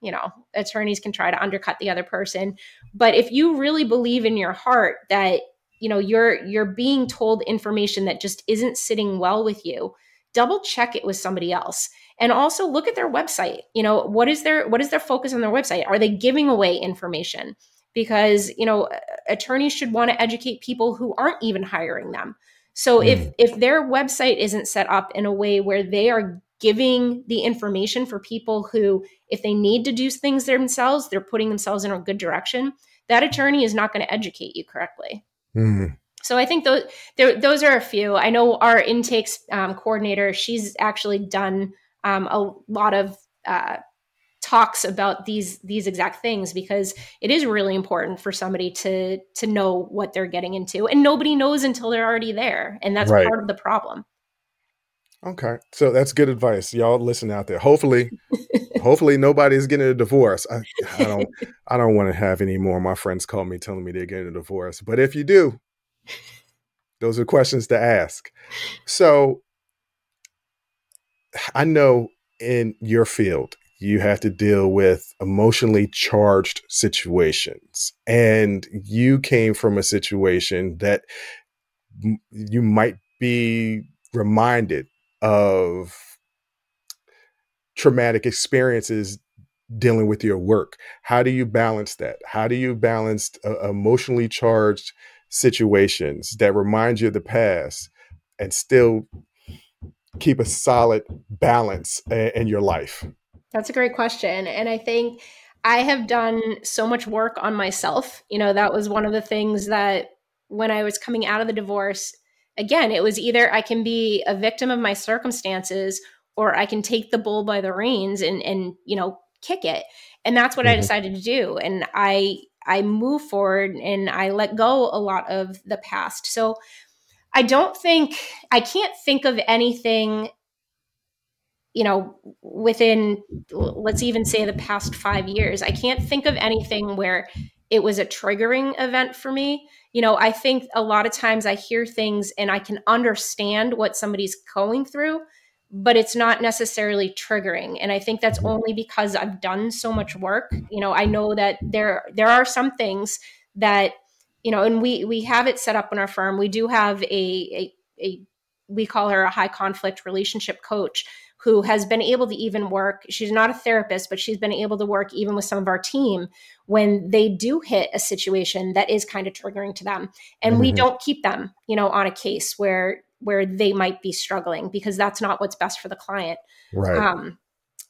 you know attorneys can try to undercut the other person. But if you really believe in your heart that you know you're you're being told information that just isn't sitting well with you double check it with somebody else. And also look at their website. You know what is their what is their focus on their website? Are they giving away information because you know attorneys should want to educate people who aren't even hiring them so mm. if if their website isn't set up in a way where they are giving the information for people who if they need to do things themselves they're putting themselves in a good direction that attorney is not going to educate you correctly mm. so i think those those are a few i know our intakes um, coordinator she's actually done um, a lot of uh, talks about these these exact things because it is really important for somebody to to know what they're getting into and nobody knows until they're already there and that's right. part of the problem. Okay so that's good advice. Y'all listen out there. Hopefully <laughs> hopefully nobody's getting a divorce. I, I don't i don't want to have any more. My friends call me telling me they're getting a divorce but if you do those are questions to ask. So i know in your field you have to deal with emotionally charged situations. And you came from a situation that m- you might be reminded of traumatic experiences dealing with your work. How do you balance that? How do you balance uh, emotionally charged situations that remind you of the past and still keep a solid balance in your life? That's a great question. And I think I have done so much work on myself. You know, that was one of the things that when I was coming out of the divorce, again, it was either I can be a victim of my circumstances or I can take the bull by the reins and and you know, kick it. And that's what mm-hmm. I decided to do. And I I move forward and I let go a lot of the past. So I don't think I can't think of anything you know, within, let's even say the past five years, I can't think of anything where it was a triggering event for me. You know, I think a lot of times I hear things and I can understand what somebody's going through, but it's not necessarily triggering. And I think that's only because I've done so much work. You know, I know that there there are some things that, you know, and we we have it set up in our firm. We do have a a, a we call her a high conflict relationship coach who has been able to even work. She's not a therapist, but she's been able to work even with some of our team when they do hit a situation that is kind of triggering to them. And mm-hmm. we don't keep them, you know, on a case where where they might be struggling because that's not what's best for the client. Right. Um,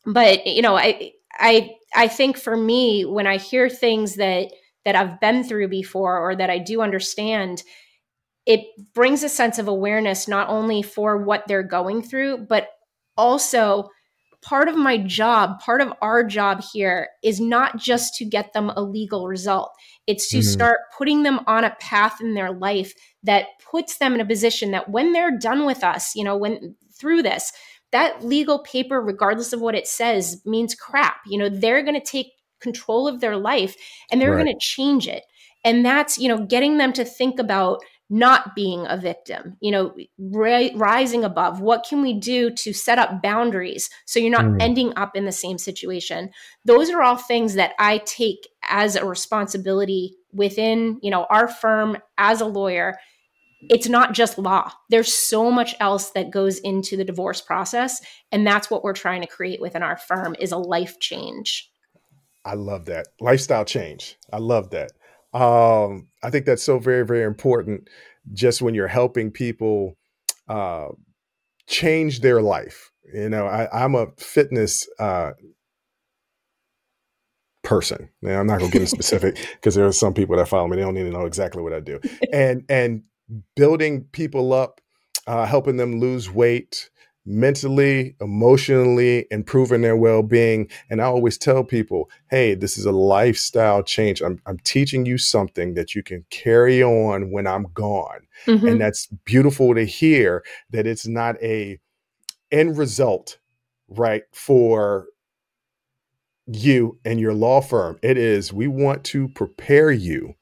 but you know, I I I think for me, when I hear things that that I've been through before or that I do understand, it brings a sense of awareness not only for what they're going through, but also part of my job, part of our job here is not just to get them a legal result. It's to mm-hmm. start putting them on a path in their life that puts them in a position that when they're done with us, you know, when through this, that legal paper, regardless of what it says, means crap. You know, they're going to take control of their life and they're right. going to change it. And that's, you know, getting them to think about not being a victim you know ri- rising above. What can we do to set up boundaries so you're not mm. ending up in the same situation? Those are all things that i take as a responsibility within you know our firm as a lawyer. It's not just law. There's so much else that goes into the divorce process and that's what we're trying to create within our firm is a life change. I love that. Lifestyle change. I love that um, I think that's so very, very important just when you're helping people uh, change their life. You know, I, am a fitness uh, person. Now, I'm not going to get specific <laughs> because there are some people that follow me. They don't need to know exactly what I do. And and building people up, uh, helping them lose weight, mentally, emotionally, improving their well being. And I always tell people, hey, this is a lifestyle change. I'm, I'm teaching you something that you can carry on when I'm gone. Mm-hmm. And that's beautiful to hear that it's not a end result, right, for you and your law firm. It is, we want to prepare you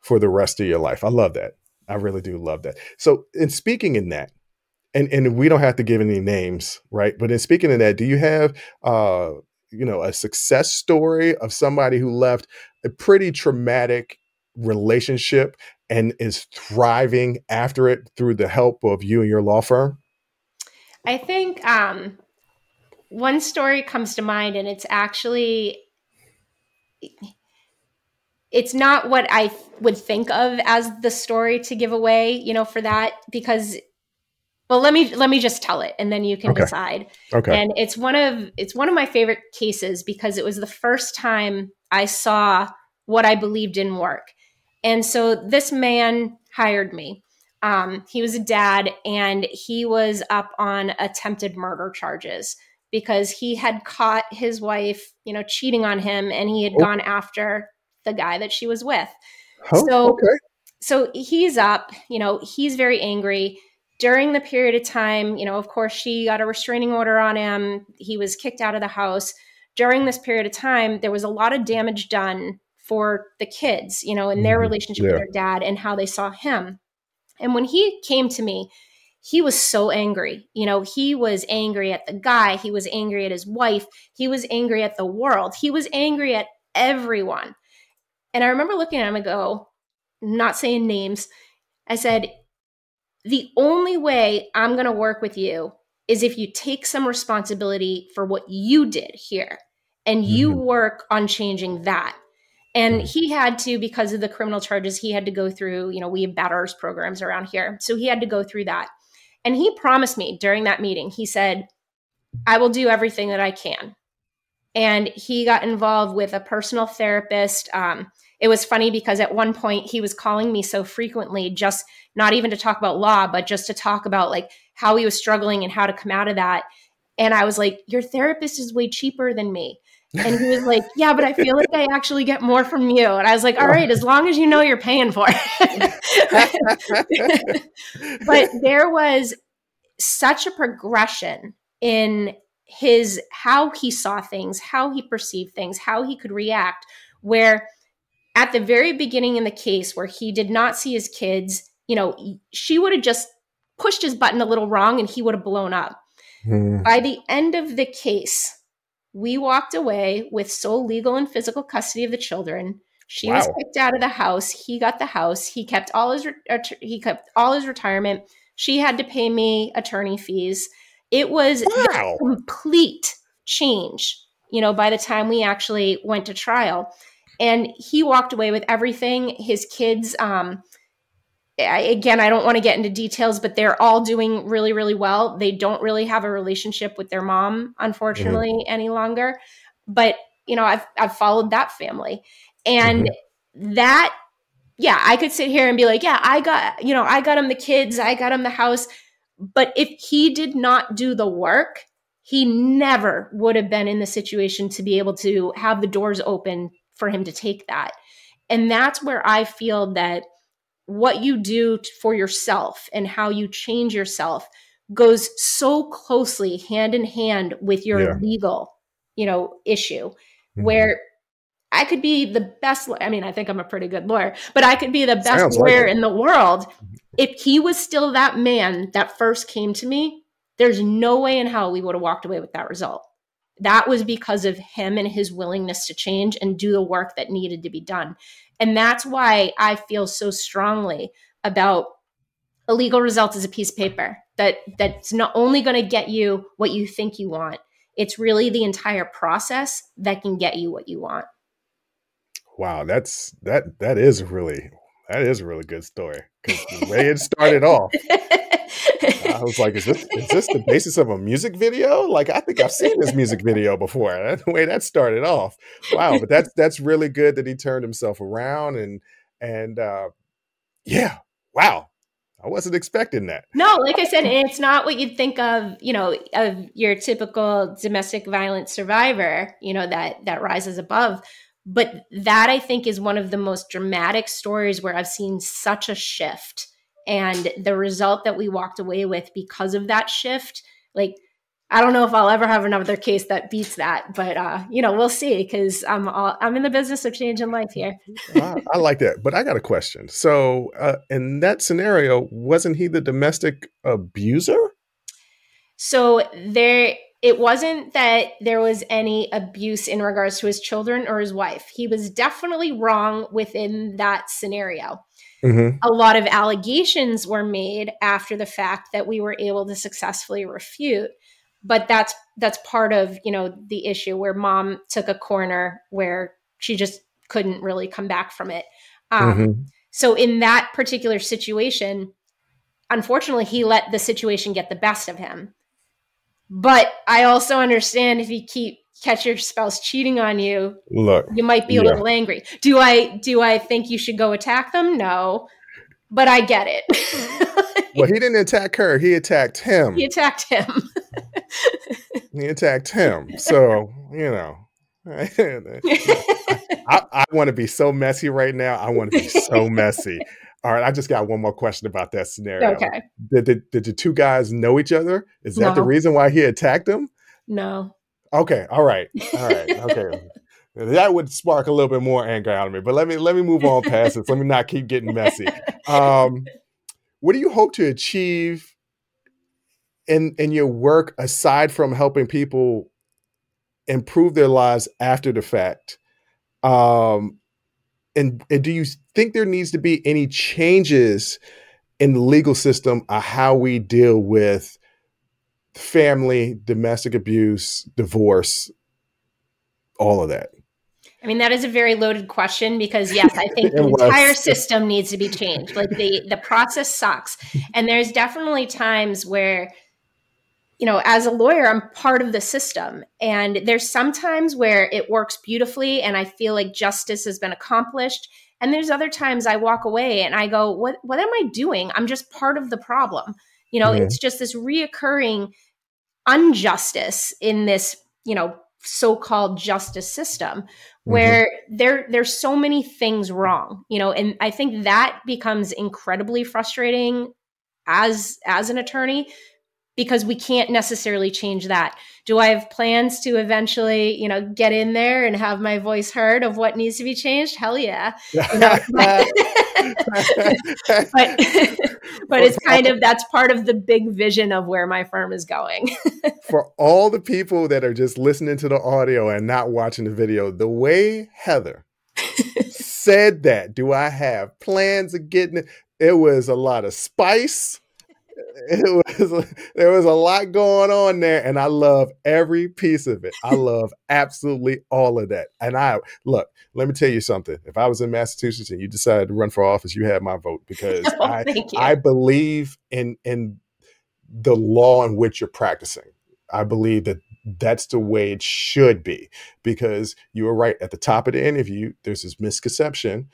for the rest of your life. I love that. I really do love that. So, in speaking in that, and and we don't have to give any names, right? But in speaking of that, do you have uh you know a success story of somebody who left a pretty traumatic relationship and is thriving after it through the help of you and your law firm? I think um one story comes to mind and it's actually it's not what I would think of as the story to give away, you know, for that because well, let me let me just tell it, and then you can okay. decide. Okay. And it's one of it's one of my favorite cases because it was the first time I saw what I believed in work. And so this man hired me. Um, he was a dad, and he was up on attempted murder charges. because he had caught his wife, you know, cheating on him and he had Oh. gone after the guy that she was with. Oh, So- okay. So he's up, you know, he's very angry. During the period of time, you know, of course, she got a restraining order on him. He was kicked out of the house. During this period of time, there was a lot of damage done for the kids, you know, in their Mhm. relationship Yeah. with their dad and how they saw him. And when he came to me, he was so angry. You know, he was angry at the guy, he was angry at his wife, he was angry at the world, he was angry at everyone. And I remember looking at him and go, not saying names, I said, the only way I'm going to work with you is if you take some responsibility for what you did here and you Mhm. work on changing that. And Mhm. he had to, because of the criminal charges, he had to go through, you know, we have batters programs around here. So he had to go through that. And he promised me during that meeting, he said, I will do everything that I can. And he got involved with a personal therapist. Um, it was funny because at one point he was calling me so frequently, just not even to talk about law, but just to talk about like how he was struggling and how to come out of that. And I was like, Your therapist is way cheaper than me. And he was like, Yeah, but I feel like I actually get more from you. And I was like, All right, as long as you know you're paying for it. <laughs> but there was such a progression in his how he saw things, how he perceived things, how he could react, where at the very beginning in the case where he did not see his kids, you know, she would have just pushed his button a little wrong and he would have blown up. Mhm. By the end of the case, we walked away with sole legal and physical custody of the children. She was kicked out of the house. He got the house. He kept all his re- he kept all his retirement. She had to pay me attorney fees. It was Wow. complete change, you know, by the time we actually went to trial. And he walked away with everything. His kids, um, I, again, I don't want to get into details, but they're all doing really, really well. They don't really have a relationship with their mom, unfortunately, any longer. But you know, I've I've followed that family, and that, yeah, I could sit here and be like, yeah, I got, you know, I got him the kids, I got him the house, but if he did not do the work, he never would have been in the situation to be able to have the doors open for him to take that. And that's where I feel that what you do for yourself and how you change yourself goes so closely hand in hand with your Yeah. legal, you know, issue Mhm. where I could be the best I mean, I think I'm a pretty good lawyer, but I could be the best Sounds lawyer it. in the world. If he was still that man that first came to me, there's no way in hell we would have walked away with that result. That was because of him and his willingness to change and do the work that needed to be done. And that's why I feel so strongly about a legal result as a piece of paper that that's not only going to get you what you think you want it's really the entire process that can get you what you want Wow, that's that that is really that is a really good story because the way it started off, <laughs> I was like, "Is this is this the basis of a music video?" Like, I think I've seen this music video before. <laughs> That's the way that started off. Wow, but that's that's really good that he turned himself around and and uh, yeah, wow, I wasn't expecting that. no like i said it's not what you'd think of you know of your typical domestic violence survivor you know that that rises above but that i think is one of the most dramatic stories where i've seen such a shift and the result that we walked away with because of that shift like i don't know if i'll ever have another case that beats that but uh you know we'll see because i'm all, i'm in the business of changing life here I, I like that, but I got a question. So, uh, in that scenario, wasn't he the domestic abuser? So there it wasn't that there was any abuse in regards to his children or his wife. He was definitely wrong within that scenario. Mm-hmm. A lot of allegations were made after the fact that we were able to successfully refute. But that's that's part of, you know, the issue where mom took a corner where she just couldn't really come back from it. Um, Mhm. so in that particular situation, unfortunately, he let the situation get the best of him. But I also understand if you keep catch your spouse cheating on you, Look, you might be a Yeah. little angry. Do I do I think you should go attack them? No. But I get it. <laughs> well, he didn't attack her; he attacked him. he attacked him. <laughs> he attacked him. So, you know. <laughs> I, I want to be so messy right now. I want to be so messy. All right, I just got one more question about that scenario. Okay. Did, did, did the two guys know each other? Is that the reason why he attacked them? No. Okay, all right, all right, okay. that would spark a little bit more anger out of me. But let me let me move on past this. Let me not keep getting messy. Um, what do you hope to achieve in in your work aside from helping people improve their lives after the fact? Um, and, and do you think there needs to be any changes in the legal system of how we deal with family, domestic abuse, divorce, all of that? I mean, that is a very loaded question because yes, I think <laughs> the entire system needs to be changed. Like the the process sucks. And there's definitely times where you know, as a lawyer, I'm part of the system. And there's sometimes where it works beautifully and I feel like justice has been accomplished. And there's other times I walk away and I go, what what am I doing? I'm just part of the problem. You know, Yeah. it's just this reoccurring injustice in this, you know, so-called justice system where mm-hmm. there there's so many things wrong you know and i think that becomes incredibly frustrating as as an attorney because we can't necessarily change that. Do i have plans to eventually you know get in there and have my voice heard of what needs to be changed? Hell yeah. You know, <laughs> but, <laughs> but <laughs> but it's kind of that's part of the big vision of where my firm is going. For all the people that are just listening to the audio and not watching the video, the way Heather said that, do I have plans of getting it? It was a lot of spice. <laughs> It was there was a lot going on there, and I love every piece of it. I <laughs> love absolutely all of that. And I look, let me tell you something. If I was in Massachusetts and you decided to run for office, you had my vote because <laughs> Oh, I. I believe in in the law in which you're practicing. I believe that that's the way it should be because you were right at the top of the interview. There's this misconception.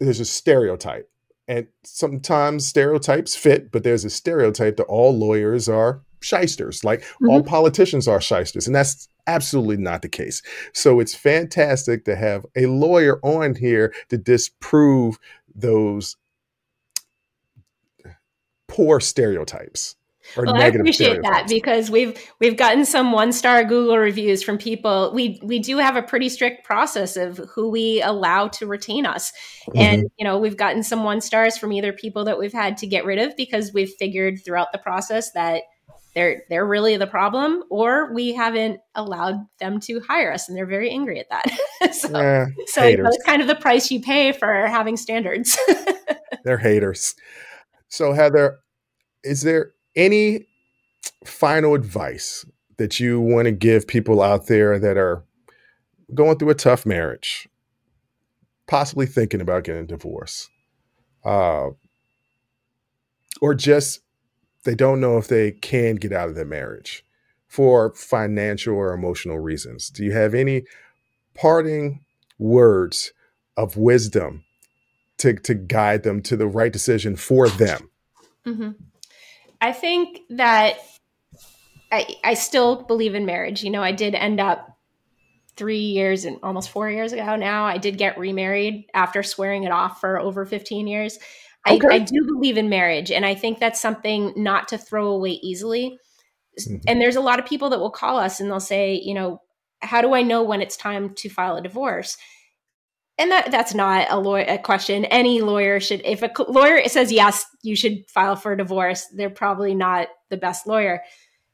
There's a stereotype, and sometimes stereotypes fit, but there's a stereotype that all lawyers are shysters, like mm-hmm. all politicians are shysters, and that's absolutely not the case. So it's fantastic to have a lawyer on here to disprove those poor stereotypes well, I appreciate that because we've we've gotten some one star Google reviews from people. We we do have a pretty strict process of who we allow to retain us, Mm-hmm. and you know we've gotten some one stars from either people that we've had to get rid of because we've figured throughout the process that they're they're really the problem, or we haven't allowed them to hire us, and they're very angry at that. <laughs> so, Eh, so you know, it's kind of the price you pay for having standards. <laughs> They're haters. So, Heather, is there any final advice that you want to give people out there that are going through a tough marriage, possibly thinking about getting a divorce, uh, or just they don't know if they can get out of their marriage for financial or emotional reasons? Do you have any parting words of wisdom to, to guide them to the right decision for them? hmm I think that I, I still believe in marriage. You know, I did end up three years and almost four years ago now. I did get remarried after swearing it off for over 15 years. I, Okay. I do believe in marriage, and I think that's something not to throw away easily. Mhm. And there's a lot of people that will call us and they'll say, you know, how do I know when it's time to file a divorce? And that that's not a lawyer a question. Any lawyer should if a lawyer says yes, you should file for a divorce, they're probably not the best lawyer.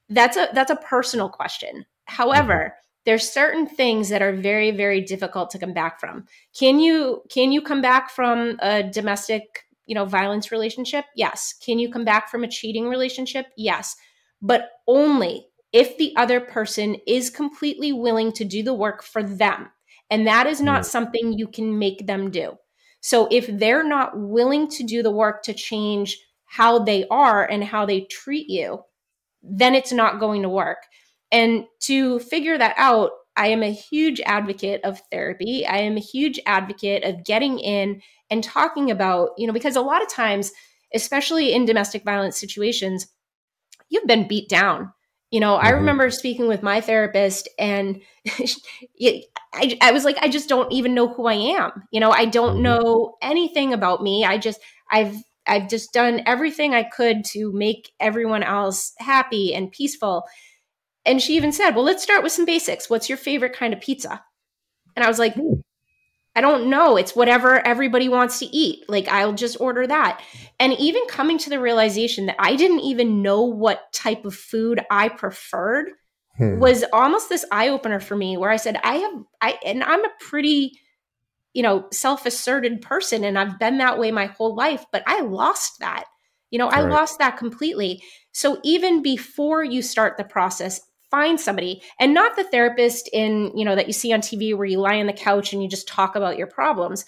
That's a that's a personal question. However, mm-hmm. there's certain things that are very very difficult to come back from. Can you can you come back from a domestic, you know, violence relationship? Yes. Can you come back from a cheating relationship? Yes. But only if the other person is completely willing to do the work for them. And that is not Mm. something you can make them do. So if they're not willing to do the work to change how they are and how they treat you, then it's not going to work. And to figure that out, I am a huge advocate of therapy. I am a huge advocate of getting in and talking about, you know, because a lot of times, especially in domestic violence situations, you've been beat down You know, mm-hmm. I remember speaking with my therapist and <laughs> I, I was like, I just don't even know who I am. You know, I don't mm-hmm. know anything about me. I just, I've, I've just done everything I could to make everyone else happy and peaceful. And she even said, Well, let's start with some basics. What's your favorite kind of pizza? And I was like, I don't know. It's whatever everybody wants to eat. Like, I'll just order that. And even coming to the realization that I didn't even know what type of food I preferred hmm. was almost this eye opener for me where I said, I have, I, and I'm a pretty, you know, self asserted person and I've been that way my whole life, but I lost that. You know, I lost that completely. So even before you start the process, find somebody and not the therapist in you know that you see on tv where you lie on the couch and you just talk about your problems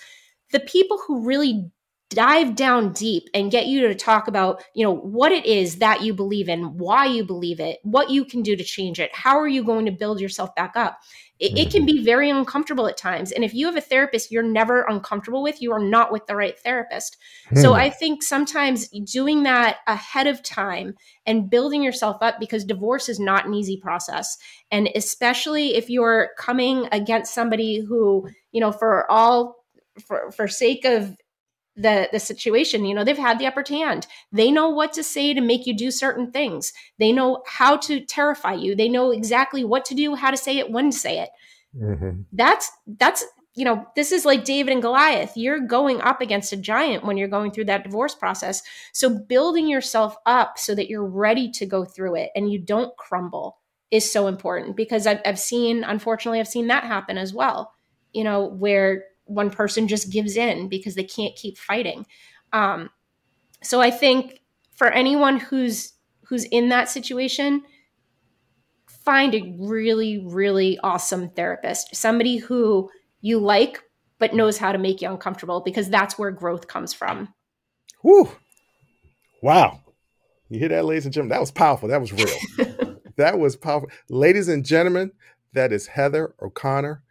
the people who really dive down deep and get you to talk about you know what it is that you believe in why you believe it what you can do to change it how are you going to build yourself back up? It, it, can be very uncomfortable at times and if you have a therapist you're never uncomfortable with you are not with the right therapist. Hmm. so i think sometimes doing that ahead of time and building yourself up because divorce is not an easy process and especially if you're coming against somebody who you know for all for for sake of the the situation you know they've had the upper hand. They know what to say to make you do certain things. They know how to terrify you. They know exactly what to do how to say it when to say it. Mm-hmm. that's that's you know this is like david and goliath. You're going up against a giant when you're going through that divorce process. So building yourself up so that you're ready to go through it and you don't crumble is so important because I've, I've seen unfortunately i've seen that happen as well you know where one person just gives in because they can't keep fighting. Um, so I think for anyone who's who's in that situation, find a really really awesome therapist, somebody who you like but knows how to make you uncomfortable because that's where growth comes from. Whew. Wow. You hear that, ladies and gentlemen? That was powerful. That was real. <laughs> that was powerful. Ladies and gentlemen, that is Heather O'Connor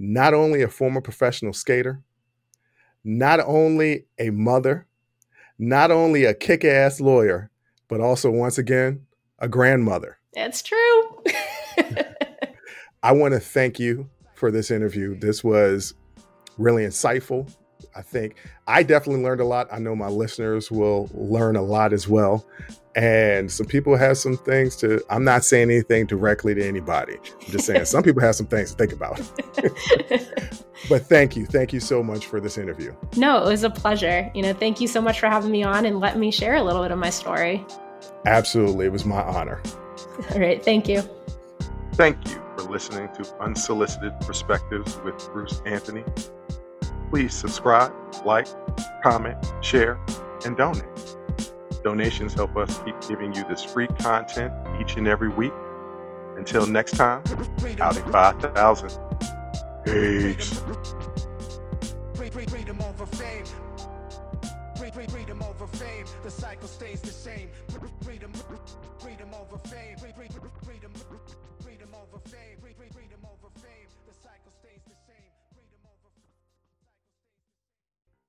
not only a former professional skater, not only a mother, not only a kick ass lawyer, but also, once again, a grandmother. That's true. <laughs> I want to thank you for this interview. This was really insightful. I think I definitely learned a lot. I know my listeners will learn a lot as well and some people have some things to i'm not saying anything directly to anybody. I'm just saying some people have some things to think about. <laughs> But thank you. Thank you so much for this interview. No it was a pleasure. You know thank you so much for having me on and letting me share a little bit of my story. Absolutely. It was my honor. All right. Thank you. Thank you for listening to unsolicited perspectives with bruce anthony. Please subscribe like comment share and donate Donations help us keep giving you this free content each and every week. Until next time, out at 5,000. Peace. Freedom over fame. Freedom over fame. The cycle stays the same.